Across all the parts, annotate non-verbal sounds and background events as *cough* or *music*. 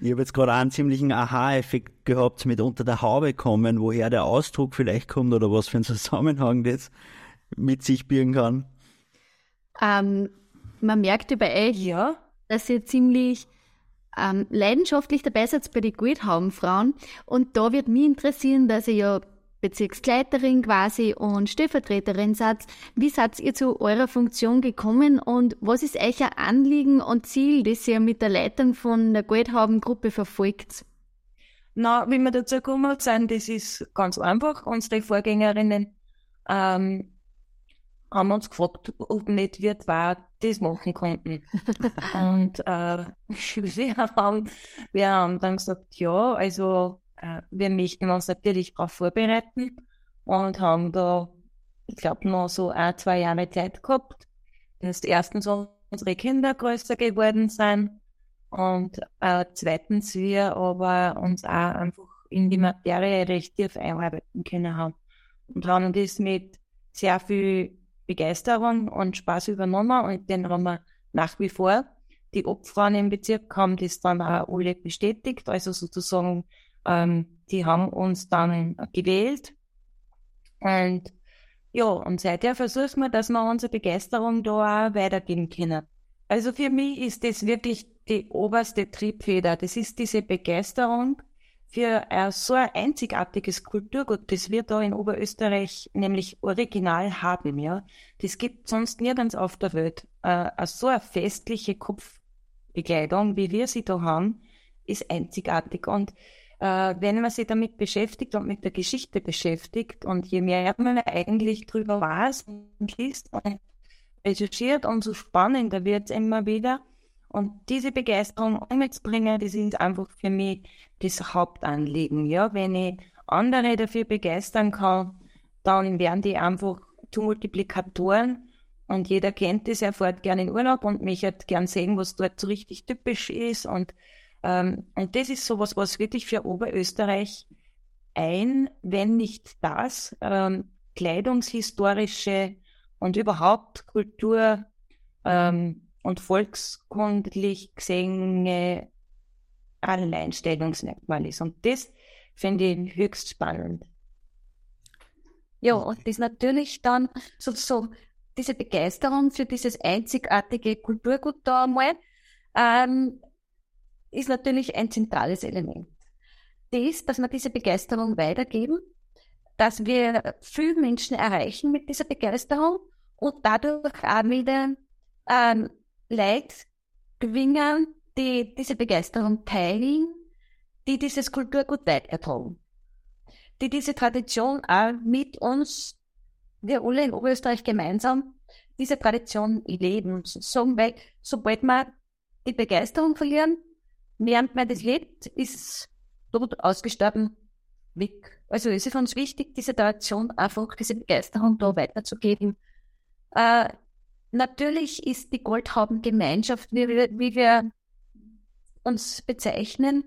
ich habe jetzt gerade einen ziemlichen Aha-Effekt gehabt mit unter der Haube kommen, woher der Ausdruck vielleicht kommt oder was für ein Zusammenhang das mit sich birgen kann. Ähm, man merkt bei euch, ja. dass ihr ziemlich ähm, leidenschaftlich dabei seid bei den Frauen. Und da wird mich interessieren, dass ihr ja Bezirksleiterin quasi und Stellvertreterin seid. Wie seid ihr zu eurer Funktion gekommen und was ist euer Anliegen und Ziel, das ihr mit der Leitung von der Goldhaubengruppe verfolgt? Na, wie wir dazu gekommen sind, das ist ganz einfach. Unsere Vorgängerinnen ähm, haben uns gefragt, ob nicht wir zwei das machen konnten. *laughs* und äh, *laughs* wir, haben, wir haben dann gesagt, ja, also äh, wir möchten uns natürlich darauf vorbereiten und haben da, ich glaube, noch so ein, zwei Jahre Zeit gehabt, dass erstens unsere Kinder größer geworden sind und äh, zweitens wir aber uns auch einfach in die Materie recht tief einarbeiten können haben. Und haben das mit sehr viel Begeisterung und Spaß übernommen und den haben wir nach wie vor. Die Obfrauen im Bezirk haben das dann auch alle bestätigt, also sozusagen, ähm, die haben uns dann gewählt und ja, und seither versuchen wir, dass wir unsere Begeisterung da auch weitergeben können. Also für mich ist das wirklich die oberste Triebfeder. Das ist diese Begeisterung für ein so ein einzigartiges Kulturgut, das wir da in Oberösterreich nämlich original haben, ja. Das gibt sonst nirgends auf der Welt. Äh, so eine festliche Kopfbekleidung, wie wir sie da haben, ist einzigartig. Und äh, wenn man sich damit beschäftigt und mit der Geschichte beschäftigt und je mehr man eigentlich drüber weiß und liest und recherchiert, umso spannender wird es immer wieder. Und diese Begeisterung umzubringen, das ist einfach für mich das Hauptanliegen. Ja, wenn ich andere dafür begeistern kann, dann werden die einfach zu Multiplikatoren und jeder kennt das, er fährt gerne in Urlaub und möchte gern sehen, was dort so richtig typisch ist und ähm, und das ist sowas, was wirklich für Oberösterreich ein, wenn nicht das, ähm, kleidungshistorische und überhaupt Kultur ähm, und volkskundlich gesehene Alleinstellungsmerkmal ist. Und das finde ich höchst spannend. Ja, und das natürlich dann sozusagen diese Begeisterung für dieses einzigartige Kulturgut da einmal, ähm, ist natürlich ein zentrales Element. Das, dass wir diese Begeisterung weitergeben, dass wir viele Menschen erreichen mit dieser Begeisterung und dadurch auch wieder ähm, Leute gewinnen, die diese Begeisterung teilen, die dieses Kulturgut weitertragen, die diese Tradition auch mit uns, wir alle in Oberösterreich gemeinsam, diese Tradition leben. Sagen, weil sobald wir die Begeisterung verlieren, während man das lebt, ist tot, ausgestorben, weg. Also es ist uns wichtig, diese Tradition einfach, diese Begeisterung da weiterzugeben. Äh, Natürlich ist die Goldhaubengemeinschaft, wie wir, wie wir uns bezeichnen,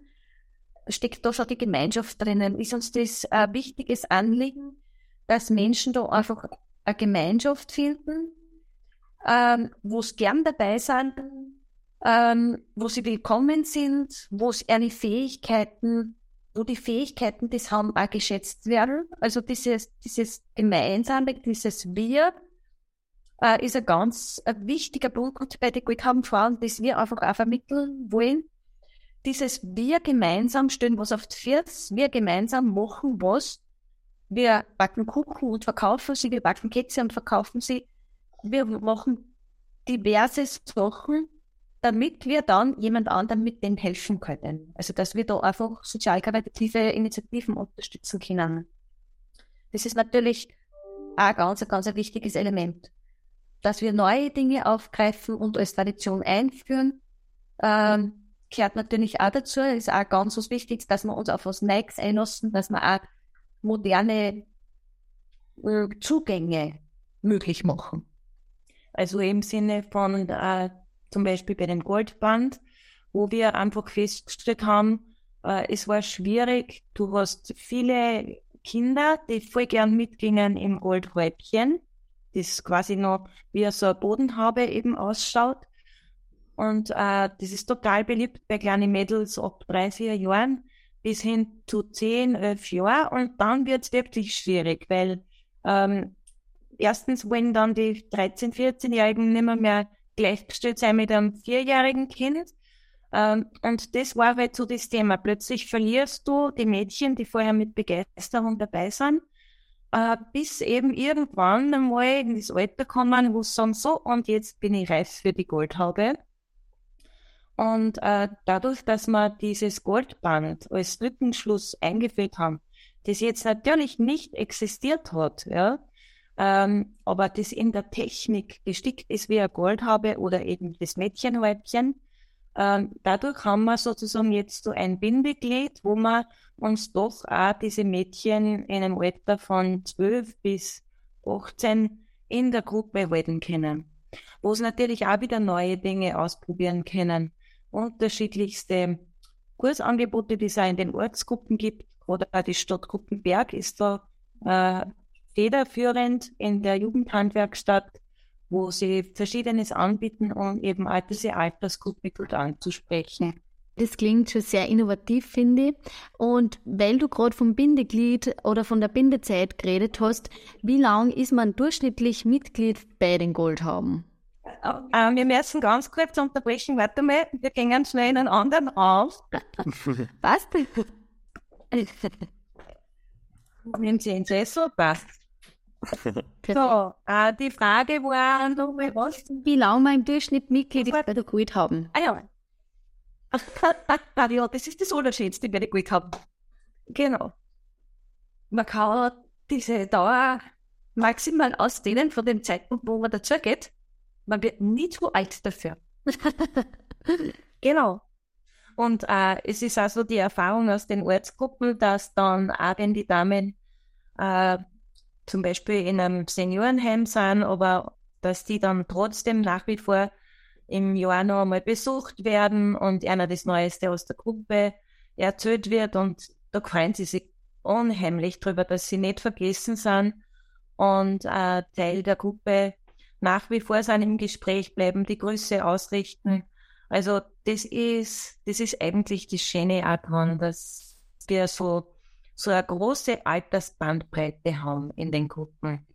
steckt da schon die Gemeinschaft drinnen. Ist uns das ein wichtiges Anliegen, dass Menschen da einfach eine Gemeinschaft finden, ähm, wo sie gern dabei sind, ähm, wo sie willkommen sind, wo sie ihre Fähigkeiten, wo die Fähigkeiten des haben auch geschätzt werden. Also dieses, dieses Gemeinsame, dieses Wir, äh, ist ein ganz ein wichtiger Punkt bei den Frauen, das wir einfach auch vermitteln wollen. Dieses wir gemeinsam stellen was auf die Füße, wir gemeinsam machen was. Wir backen Kuchen und verkaufen sie, wir backen Kekse und verkaufen sie. Wir machen diverse Sachen, damit wir dann jemand anderem mit dem helfen können. Also, dass wir da einfach sozialkaritative Initiativen unterstützen können. Das ist natürlich auch ganz, ganz ein wichtiges Element dass wir neue Dinge aufgreifen und als Tradition einführen, ähm, gehört natürlich auch dazu. Ist auch ganz was Wichtiges, dass wir uns auf was Neues einlassen, dass wir auch moderne äh, Zugänge möglich machen. Also im Sinne von äh, zum Beispiel bei dem Goldband, wo wir einfach festgestellt haben, äh, es war schwierig. Du hast viele Kinder, die voll gern mitgingen im Goldhäubchen das quasi noch wie so eine Bodenhaube eben ausschaut. Und äh, das ist total beliebt bei kleinen Mädels ab drei, vier Jahren bis hin zu zehn, elf Jahren. Und dann wird es wirklich schwierig, weil ähm, erstens wollen dann die 13-, 14-Jährigen nicht mehr, mehr gleichgestellt sein mit einem vierjährigen Kind. Ähm, und das war halt so das Thema. Plötzlich verlierst du die Mädchen, die vorher mit Begeisterung dabei sind, äh, bis eben irgendwann einmal in das Alter kommen, wo sie sagen, so, und jetzt bin ich reif für die Goldhaube. Und äh, dadurch, dass wir dieses Goldband als Rückenschluss eingeführt haben, das jetzt natürlich nicht existiert hat, ja, ähm, aber das in der Technik gestickt ist wie eine Goldhaube oder eben das Mädchenhäubchen, ähm, dadurch haben wir sozusagen jetzt so ein Bindeglied, wo wir uns doch auch diese Mädchen in einem Alter von 12 bis 18 in der Gruppe halten können. Wo es natürlich auch wieder neue Dinge ausprobieren können. Unterschiedlichste Kursangebote, die es auch in den Ortsgruppen gibt, oder auch die Stadt Gruppenberg ist da äh, federführend in der Jugendhandwerkstatt wo sie Verschiedenes anbieten, um eben all diese Altersgruppe gut anzusprechen. Das klingt schon sehr innovativ, finde ich. Und weil du gerade vom Bindeglied oder von der Bindezeit geredet hast, wie lang ist man durchschnittlich Mitglied bei den Goldhaben? Äh, wir müssen ganz kurz unterbrechen. Warte mal, wir gehen schnell in einen anderen auf. *laughs* Was? Nehmen Sie Interesse? Passt. So, äh, die Frage war nochmal was? Wie lange wir im Durchschnitt Mitglieder bei der Guld haben? Ah ja. ja, das ist das Unterschiedste bei der Guld haben. Genau. Man kann diese Dauer maximal ausdehnen von dem Zeitpunkt, wo man dazu geht. Man wird nie zu alt dafür. *laughs* genau. Und äh, es ist also die Erfahrung aus den Ortsgruppen, dass dann auch wenn die Damen äh, zum Beispiel in einem Seniorenheim sind, aber dass die dann trotzdem nach wie vor im Jahr noch einmal besucht werden und einer das Neueste aus der Gruppe erzählt wird und da freuen sie sich unheimlich drüber, dass sie nicht vergessen sind und äh, Teil der Gruppe nach wie vor sind im Gespräch bleiben, die Grüße ausrichten. Also das ist, das ist eigentlich die Schöne auch dass wir so so eine große Altersbandbreite haben in den Gruppen.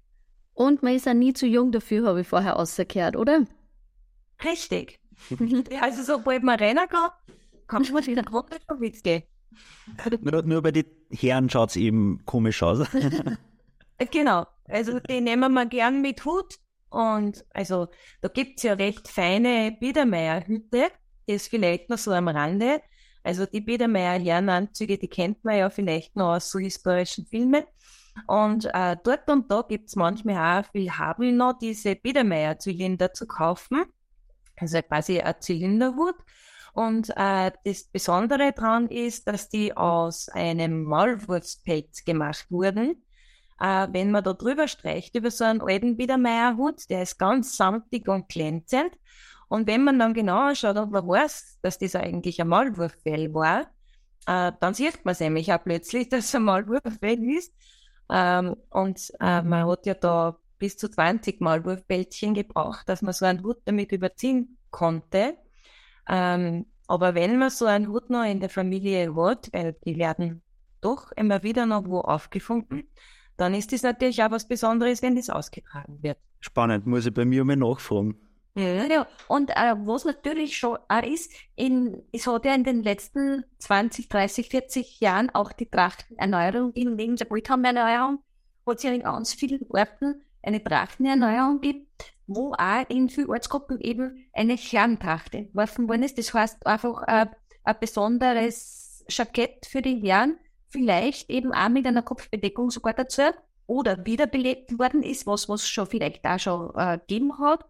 Und man ist ja nie zu jung dafür, habe ich vorher ausgekehrt, oder? Richtig. *laughs* also sobald man rennen kann, kann man wieder runter vom Witz gehen. Nur, nur bei den Herren schaut es eben komisch aus. *laughs* genau. Also die nehmen wir gern mit Hut. Und also da gibt es ja recht feine Biedermeierhüte. Das ist vielleicht noch so am Rande. Also die Biedermeier Herrenanzüge, die kennt man ja vielleicht noch aus so historischen Filmen. Und äh, dort und da gibt es manchmal auch viel Habel noch, diese Biedermeier-Zylinder zu kaufen. Also quasi ein Zylinderhut. Und äh, das Besondere daran ist, dass die aus einem Maulwurfspelz gemacht wurden. Äh, wenn man da drüber streicht über so einen alten Biedermeierhut, der ist ganz samtig und glänzend. Und wenn man dann genauer schaut und man weiß, dass das eigentlich ein Maulwurffell war, äh, dann sieht man es nämlich auch plötzlich, *laughs* dass es ein Maulwurffell ist. Ähm, und äh, man hat ja da bis zu 20 Maulwurfbällchen gebraucht, dass man so einen Hut damit überziehen konnte. Ähm, aber wenn man so einen Hut noch in der Familie hat, weil die werden doch immer wieder noch wo aufgefunden, dann ist das natürlich auch was Besonderes, wenn das ausgetragen wird. Spannend, muss ich bei mir mal nachfragen. Ja, und äh, was natürlich schon auch ist, in, es hat ja in den letzten 20, 30, 40 Jahren auch die Trachtenerneuerung, in neben der Brigham-Erneuerung, hat es ja in ganz vielen Orten eine Trachtenerneuerung gibt, wo auch in vielen Ortsgruppen eben eine Herrentracht entworfen worden ist. Das heißt einfach äh, ein besonderes Jackett für die Herren, vielleicht eben auch mit einer Kopfbedeckung sogar dazu, oder wiederbelebt worden ist, was was schon vielleicht auch schon äh, gegeben hat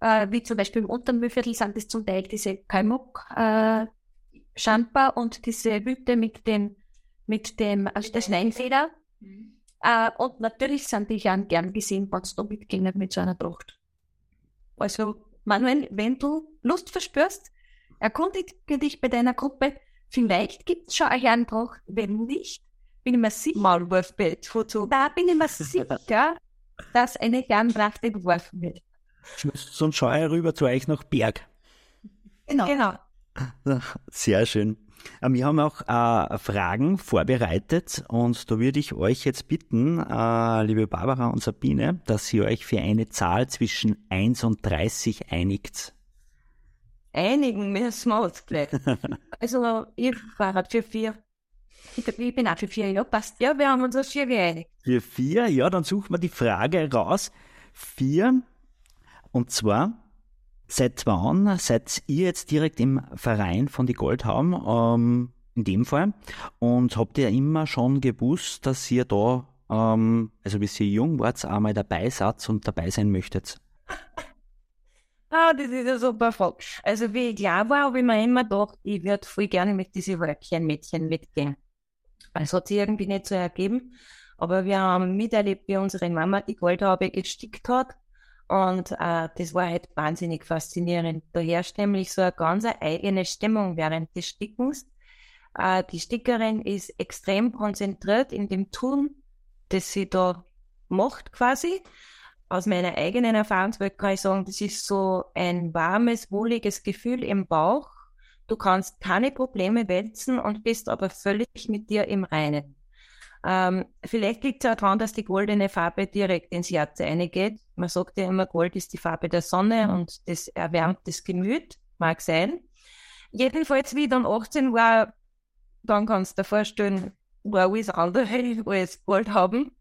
äh, wie zum Beispiel im Untermühlviertel sind es zum Teil diese Kalmuck äh, Schamper und diese Hütte mit dem, mit dem, also der Schneinfeder. Mhm. Äh, und natürlich sind die Jan gern gesehen, wenn du mitgehen mit so einer Tracht. Also, Manuel, wenn du Lust verspürst, erkundige dich bei deiner Gruppe. Vielleicht gibt es schon eine Herrentracht. Wenn nicht, bin ich mir sicher. Maulwurfbett, Foto. Da bin ich mir sicher, dass eine Herrentracht entworfen wird. Sonst schaue ich rüber zu euch nach Berg. Genau. genau. *laughs* Sehr schön. Äh, wir haben auch äh, Fragen vorbereitet und da würde ich euch jetzt bitten, äh, liebe Barbara und Sabine, dass ihr euch für eine Zahl zwischen 1 und 30 einigt. Einigen müssen wir uns gleich. *laughs* also, ich war für vier. Ich bin auch für vier, ja, passt. Ja, wir haben uns auf vier geeinigt. Für vier, ja, dann suchen wir die Frage raus. Vier, und zwar, Seit wann seid ihr jetzt direkt im Verein von die Goldhaum, ähm, in dem Fall? Und habt ihr immer schon gewusst, dass ihr da, ähm, also bis ihr jung wart, einmal dabei seid und dabei sein möchtet? *laughs* Ah, das ist ja super Frage. Also wie ich klar war, habe ich mir immer gedacht, ich würde voll gerne mit diesen Wölkchen-Mädchen mitgehen. Es hat sich irgendwie nicht so ergeben. Aber wir haben miterlebt, wie unsere Mama die Goldhaube gestickt hat und äh, das war halt wahnsinnig faszinierend. Da herrscht nämlich so eine ganz eigene Stimmung während des Stickens. Äh, die Stickerin ist extrem konzentriert in dem Tun, das sie da macht quasi. Aus meiner eigenen Erfahrungswelt kann ich sagen, das ist so ein warmes, wohliges Gefühl im Bauch. Du kannst keine Probleme wälzen und bist aber völlig mit dir im Reinen. Ähm, vielleicht liegt es auch daran, dass die goldene Farbe direkt ins Herz eingeht. Man sagt ja immer, Gold ist die Farbe der Sonne mhm. und das erwärmt das Gemüt, mag sein. Jedenfalls, wie ich dann 18 war, dann kannst du dir vorstellen, war *laughs* alles andere als Gold haben.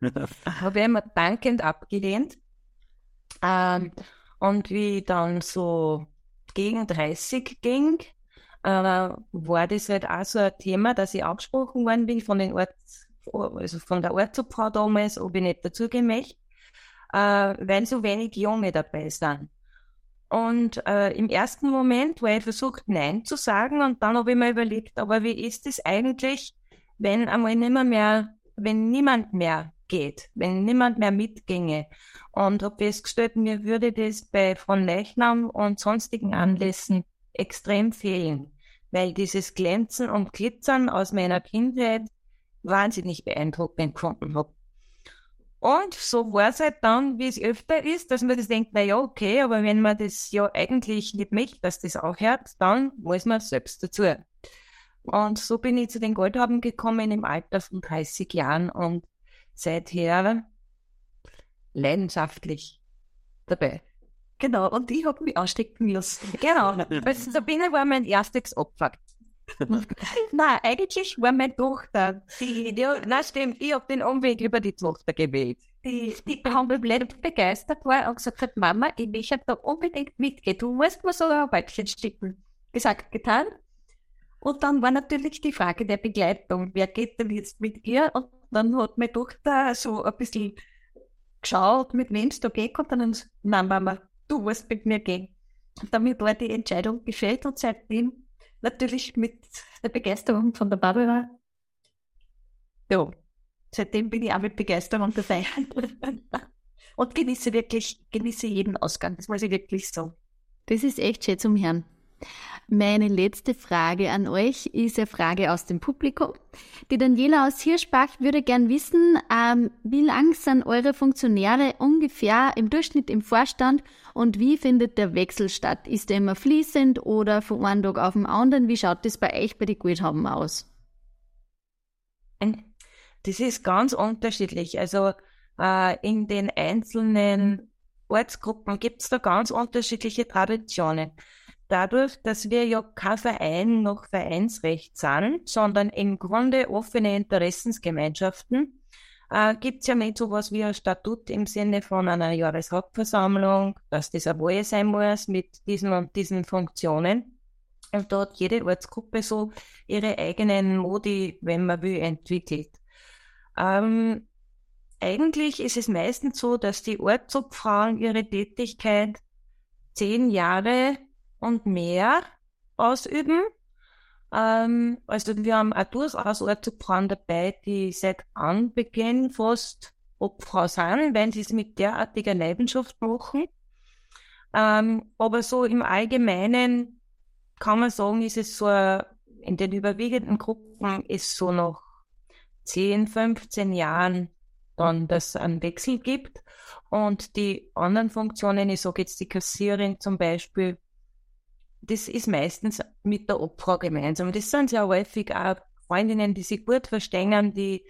*laughs* Habe ich immer dankend abgelehnt. Ähm, und wie ich dann so gegen 30 ging, äh, war das halt auch so ein Thema, dass ich angesprochen worden bin von den Orts, also von der Ortsopfrau damals, ob ich nicht dazugehen möchte, äh, weil so wenig Junge dabei sind. Und äh, im ersten Moment war ich versucht, Nein zu sagen und dann habe ich mir überlegt, aber wie ist es eigentlich, wenn einmal nimmer mehr, wenn niemand mehr geht, wenn niemand mehr mitginge. Und habe festgestellt, mir würde das bei von Leichnam und sonstigen Anlässen extrem fehlen, weil dieses Glänzen und Glitzern aus meiner Kindheit wahnsinnig beeindruckend gefunden habe. Und so war es halt dann, wie es öfter ist, dass man das denkt, na ja, okay, aber wenn man das ja eigentlich nicht möchte, dass das aufhört, dann muss man selbst dazu. Und so bin ich zu den Goldhaben gekommen im Alter von 30 Jahren und seither leidenschaftlich dabei. Genau, und ich habe mich anstecken müssen. Genau, weil Sabine war mein erstes Opfer. nein, eigentlich war meine Tochter. Die, die, nein, stimmt, ich habe den Umweg über die Tochter gewählt. Die, die komplett begeistert war und gesagt hat, Mama, ich möchte da unbedingt mitgehen. Du musst mir so ein Waldchen sticken. Gesagt, getan. Und dann war natürlich die Frage der Begleitung. Wer geht denn jetzt mit ihr? Und dann hat meine Tochter so ein bisschen geschaut, mit wem es da geht. Und dann, nein, Mama, du musst mit mir gehen. Und damit war die Entscheidung gefällt und seitdem natürlich mit der Begeisterung von der Barbara. Ja, seitdem bin ich auch mit Begeisterung dabei. *laughs* und genieße wirklich, genieße jeden Ausgang. Das muss ich wirklich sagen. Das ist echt schön zum Herrn. Meine letzte Frage an euch ist eine Frage aus dem Publikum. Die Daniela aus Hirschbach würde gern wissen, ähm, wie lang sind eure Funktionäre ungefähr im Durchschnitt im Vorstand und wie findet der Wechsel statt? Ist der immer fließend oder von einem Tag auf den anderen? Wie schaut das bei euch bei den Guthaben aus? Das ist ganz unterschiedlich. Also äh, in den einzelnen Ortsgruppen gibt es da ganz unterschiedliche Traditionen dadurch, dass wir ja kein Verein noch Vereinsrecht sind, sondern im Grunde offene Interessensgemeinschaften, äh, gibt es ja nicht so was wie ein Statut im Sinne von einer Jahreshauptversammlung, dass das eine Wahl sein muss mit diesen und diesen Funktionen. Und da hat jede Ortsgruppe so ihre eigenen Modi, wenn man will, entwickelt. Ähm, eigentlich ist es meistens so, dass die Ortsobfrauen ihre Tätigkeit zehn Jahre und mehr ausüben. Ähm, also wir haben auch durchaus Ortsopfrauen dabei, die seit Anbeginn fast Obfrau sind, wenn sie es mit derartiger Leidenschaft machen. Ähm, aber so im Allgemeinen kann man sagen, ist es so, in den überwiegenden Gruppen ist so noch 10, 15 Jahren dann, dass es einen Wechsel gibt. Und die anderen Funktionen, ich sage jetzt die Kassierin zum Beispiel, das ist meistens mit der Opfer gemeinsam. Das sind sehr häufig auch Freundinnen, die sich gut verstehen, die,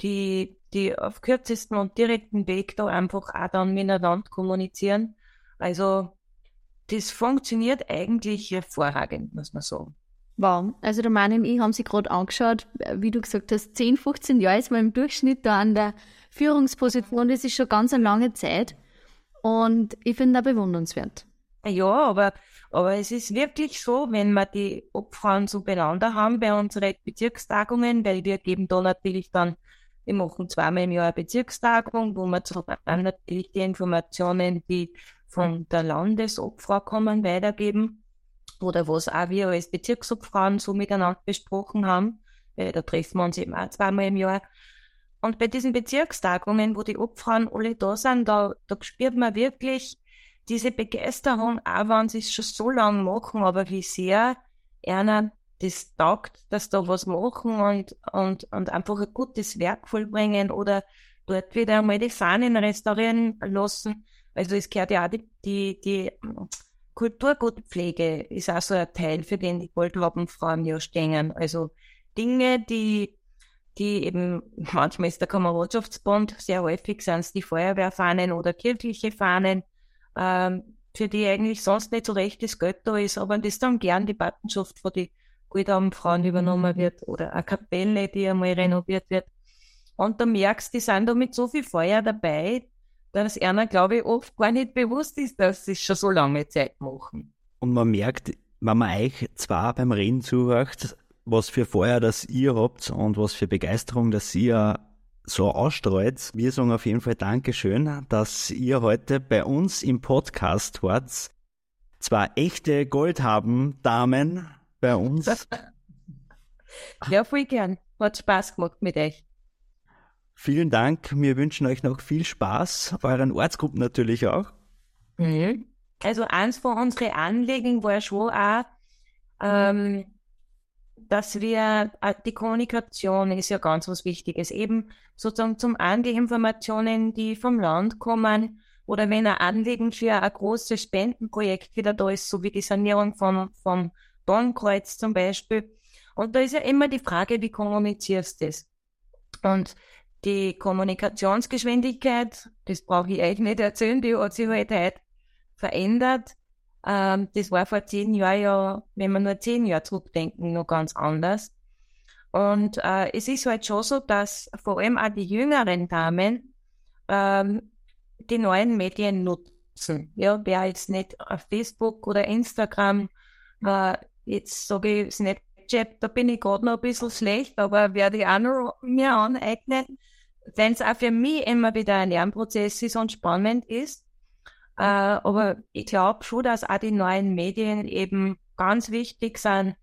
die, die auf kürzesten und direkten Weg da einfach auch dann miteinander kommunizieren. Also, das funktioniert eigentlich hervorragend, muss man sagen. Wow, also der Mann und ich haben sie gerade angeschaut, wie du gesagt hast, 10, 15 Jahre ist man im Durchschnitt da an der Führungsposition, das ist schon ganz eine lange Zeit und ich finde das bewundernswert. Ja, aber, aber es ist wirklich so, wenn wir die Obfrauen so beieinander haben bei unseren Bezirkstagungen, weil wir geben da natürlich dann, wir machen zweimal im Jahr eine Bezirkstagung, wo wir zum natürlich die Informationen, die von der Landesobfrau kommen, weitergeben oder was auch wir als Bezirksobfrauen so miteinander besprochen haben. Äh, da treffen wir uns eben auch zweimal im Jahr. Und bei diesen Bezirkstagungen, wo die Obfrauen alle da sind, da, da spürt man wirklich diese Begeisterung, auch wenn sie es schon so lange machen, aber wie sehr einer das taugt, dass da was machen und, und, und einfach ein gutes Werk vollbringen oder dort wieder einmal die Fahnen restaurieren lassen. Also es gehört ja auch die, die, die Kulturgutpflege ist auch so ein Teil, für den die Goldwabenfrauen ja stehen. Also Dinge, die, die eben, manchmal ist der Kameradschaftsbund, sehr häufig sind es die Feuerwehrfahnen oder kirchliche Fahnen, ähm, für die eigentlich sonst nicht so recht das Geld da ist, aber das dann gern die Patenschaft von den Goldwabenfrauen übernommen wird oder eine Kapelle, die einmal renoviert wird. Und du merkst, die sind da mit so viel Feuer dabei, dass einer, glaube ich, oft gar nicht bewusst ist, dass sie schon so lange Zeit machen. Und man merkt, wenn man euch zwar beim Reden zuhört, was für Feuer das ihr habt und was für Begeisterung das ihr so ausstrahlt. Wir sagen auf jeden Fall Dankeschön, dass ihr heute bei uns im Podcast wart. Zwei echte Goldhaben Damen bei uns. ja, voll gern. Hat Spaß gemacht mit euch. Vielen Dank. Wir wünschen euch noch viel Spaß, euren Ortsgruppen natürlich auch. Mhm. Also eins von unseren Anliegen war schon auch, ähm, dass wir, äh, die Kommunikation ist ja ganz was Wichtiges, eben sozusagen zum einen die Informationen, die vom Land kommen, oder wenn ein Anliegen für ein großes Spendenprojekt wieder da ist, so wie die Sanierung vom, vom Dornkreuz zum Beispiel. Und da ist ja immer die Frage, wie kommunizierst du das? Und die Kommunikationsgeschwindigkeit, das brauche ich euch nicht erzählen, die hat sich halt heute verändert. Ähm, das war vor zehn Jahren ja, wenn wir nur zehn Jahre zurückdenken, noch ganz anders. Und äh, es ist halt schon so, dass vor allem auch die jüngeren Damen ähm, die neuen Medien nutzen. Ja, wer jetzt nicht auf Facebook oder Instagram, äh, jetzt sage ich Snapchat, da bin ich gerade noch ein bisschen schlecht, aber werde ich auch noch mir aneignen wenn es auch für mich immer wieder ein Lernprozess ist und spannend ist. Äh, aber ich glaube schon, dass auch die neuen Medien eben ganz wichtig sind,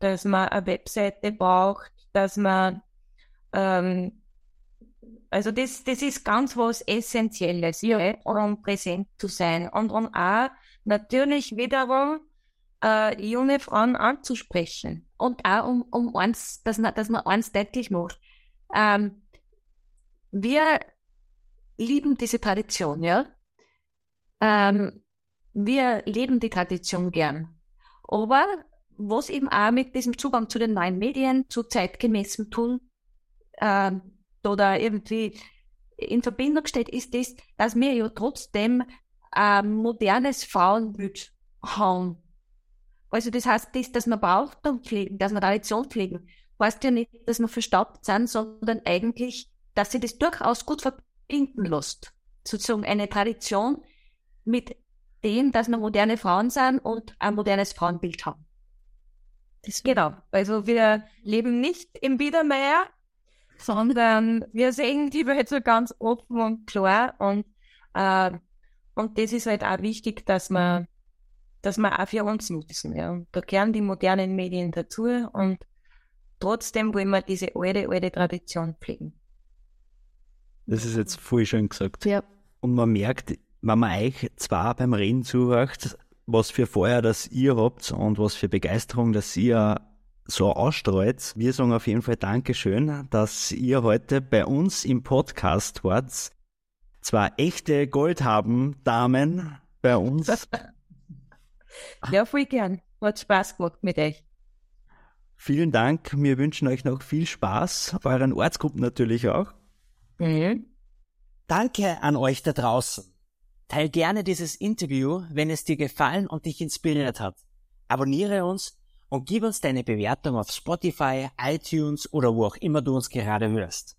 dass man eine Webseite braucht, dass man ähm, also das, das ist ganz was Essentielles, ja, um präsent zu sein und um auch natürlich wiederum äh, junge Frauen anzusprechen. Und auch um, um eins, dass man, dass man eins deutlich macht. Ähm, wir lieben diese Tradition, ja. Ähm, wir leben die Tradition gern. Aber was eben auch mit diesem Zugang zu den neuen Medien, zu zeitgemäßem Tun ähm, oder irgendwie in Verbindung steht, ist das, dass wir ja trotzdem ein modernes Frauenbild haben. Also das heißt, das, dass wir Brauchtum pflegen, dass wir Tradition pflegen, heißt ja nicht, dass wir verstaubt sind, sondern eigentlich dass sie das durchaus gut verbinden lässt. Sozusagen eine Tradition mit dem, dass wir moderne Frauen sind und ein modernes Frauenbild haben. Das genau. Also wir leben nicht im Biedermeier, sondern wir sehen die Welt so ganz offen und klar und, äh, und das ist halt auch wichtig, dass wir, dass wir auch für uns nutzen. Ja. Da gehören die modernen Medien dazu und trotzdem wollen wir diese alte, alte Tradition pflegen. Das ist jetzt voll schön gesagt. Ja. Und man merkt, wenn man euch zwar beim Reden zuhört, was für Feuer das ihr habt und was für Begeisterung das ihr so ausstrahlt. Wir sagen auf jeden Fall Dankeschön, dass ihr heute bei uns im Podcast wart. Zwar echte Goldhaben Damen bei uns. *laughs* ja, voll gern. Hat Spaß gemacht mit euch. Vielen Dank. Wir wünschen euch noch viel Spaß, bei euren Ortsgruppen natürlich auch. Mhm. Danke an euch da draußen. Teil gerne dieses Interview, wenn es dir gefallen und dich inspiriert hat. Abonniere uns und gib uns deine Bewertung auf Spotify, iTunes oder wo auch immer du uns gerade hörst.